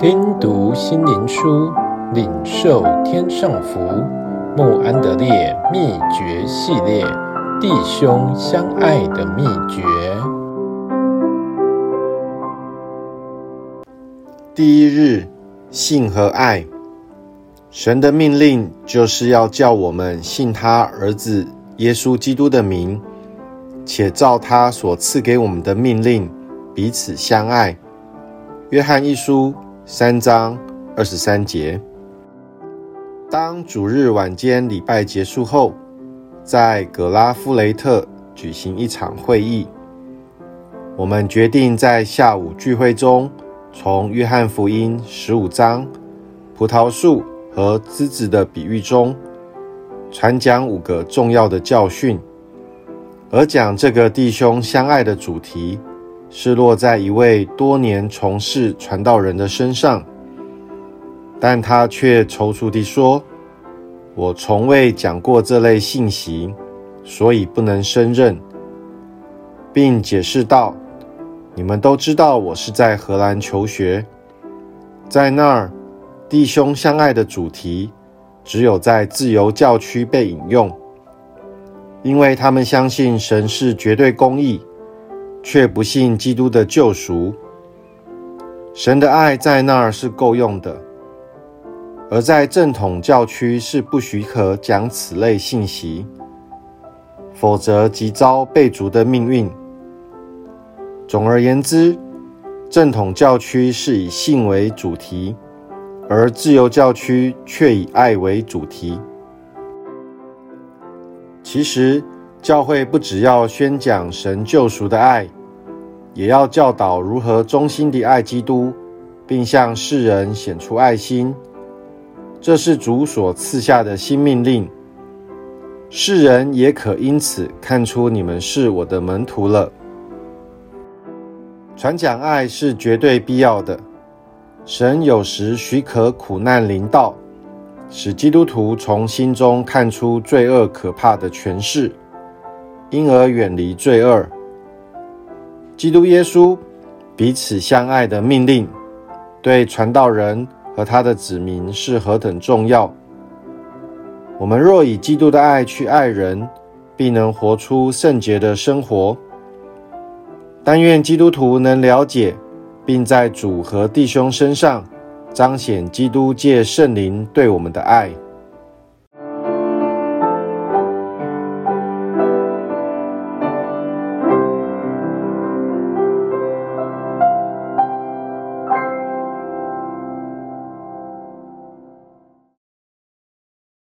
听读心灵书，领受天上福。穆安德烈秘诀系列：弟兄相爱的秘诀。第一日，信和爱。神的命令就是要叫我们信他儿子耶稣基督的名，且照他所赐给我们的命令，彼此相爱。约翰一书。三章二十三节。当主日晚间礼拜结束后，在葛拉夫雷特举行一场会议。我们决定在下午聚会中，从约翰福音十五章葡萄树和枝子的比喻中，传讲五个重要的教训。而讲这个弟兄相爱的主题，是落在一位多年从事传道人的身上，但他却踌躇地说：“我从未讲过这类信息，所以不能胜任。”并解释道：“你们都知道我是在荷兰求学，在那儿，弟兄相爱的主题只有在自由教区被引用，因为他们相信神是绝对公义。”却不信基督的救赎，神的爱在那儿是够用的，而在正统教区是不许可讲此类信息，否则即遭被逐的命运。总而言之，正统教区是以信为主题，而自由教区却以爱为主题。其实。教会不只要宣讲神救赎的爱，也要教导如何忠心地爱基督，并向世人显出爱心。这是主所赐下的新命令。世人也可因此看出你们是我的门徒了。传讲爱是绝对必要的。神有时许可苦难临到，使基督徒从心中看出罪恶可怕的权势。因而远离罪恶。基督耶稣彼此相爱的命令，对传道人和他的子民是何等重要！我们若以基督的爱去爱人，必能活出圣洁的生活。但愿基督徒能了解，并在主和弟兄身上彰显基督借圣灵对我们的爱。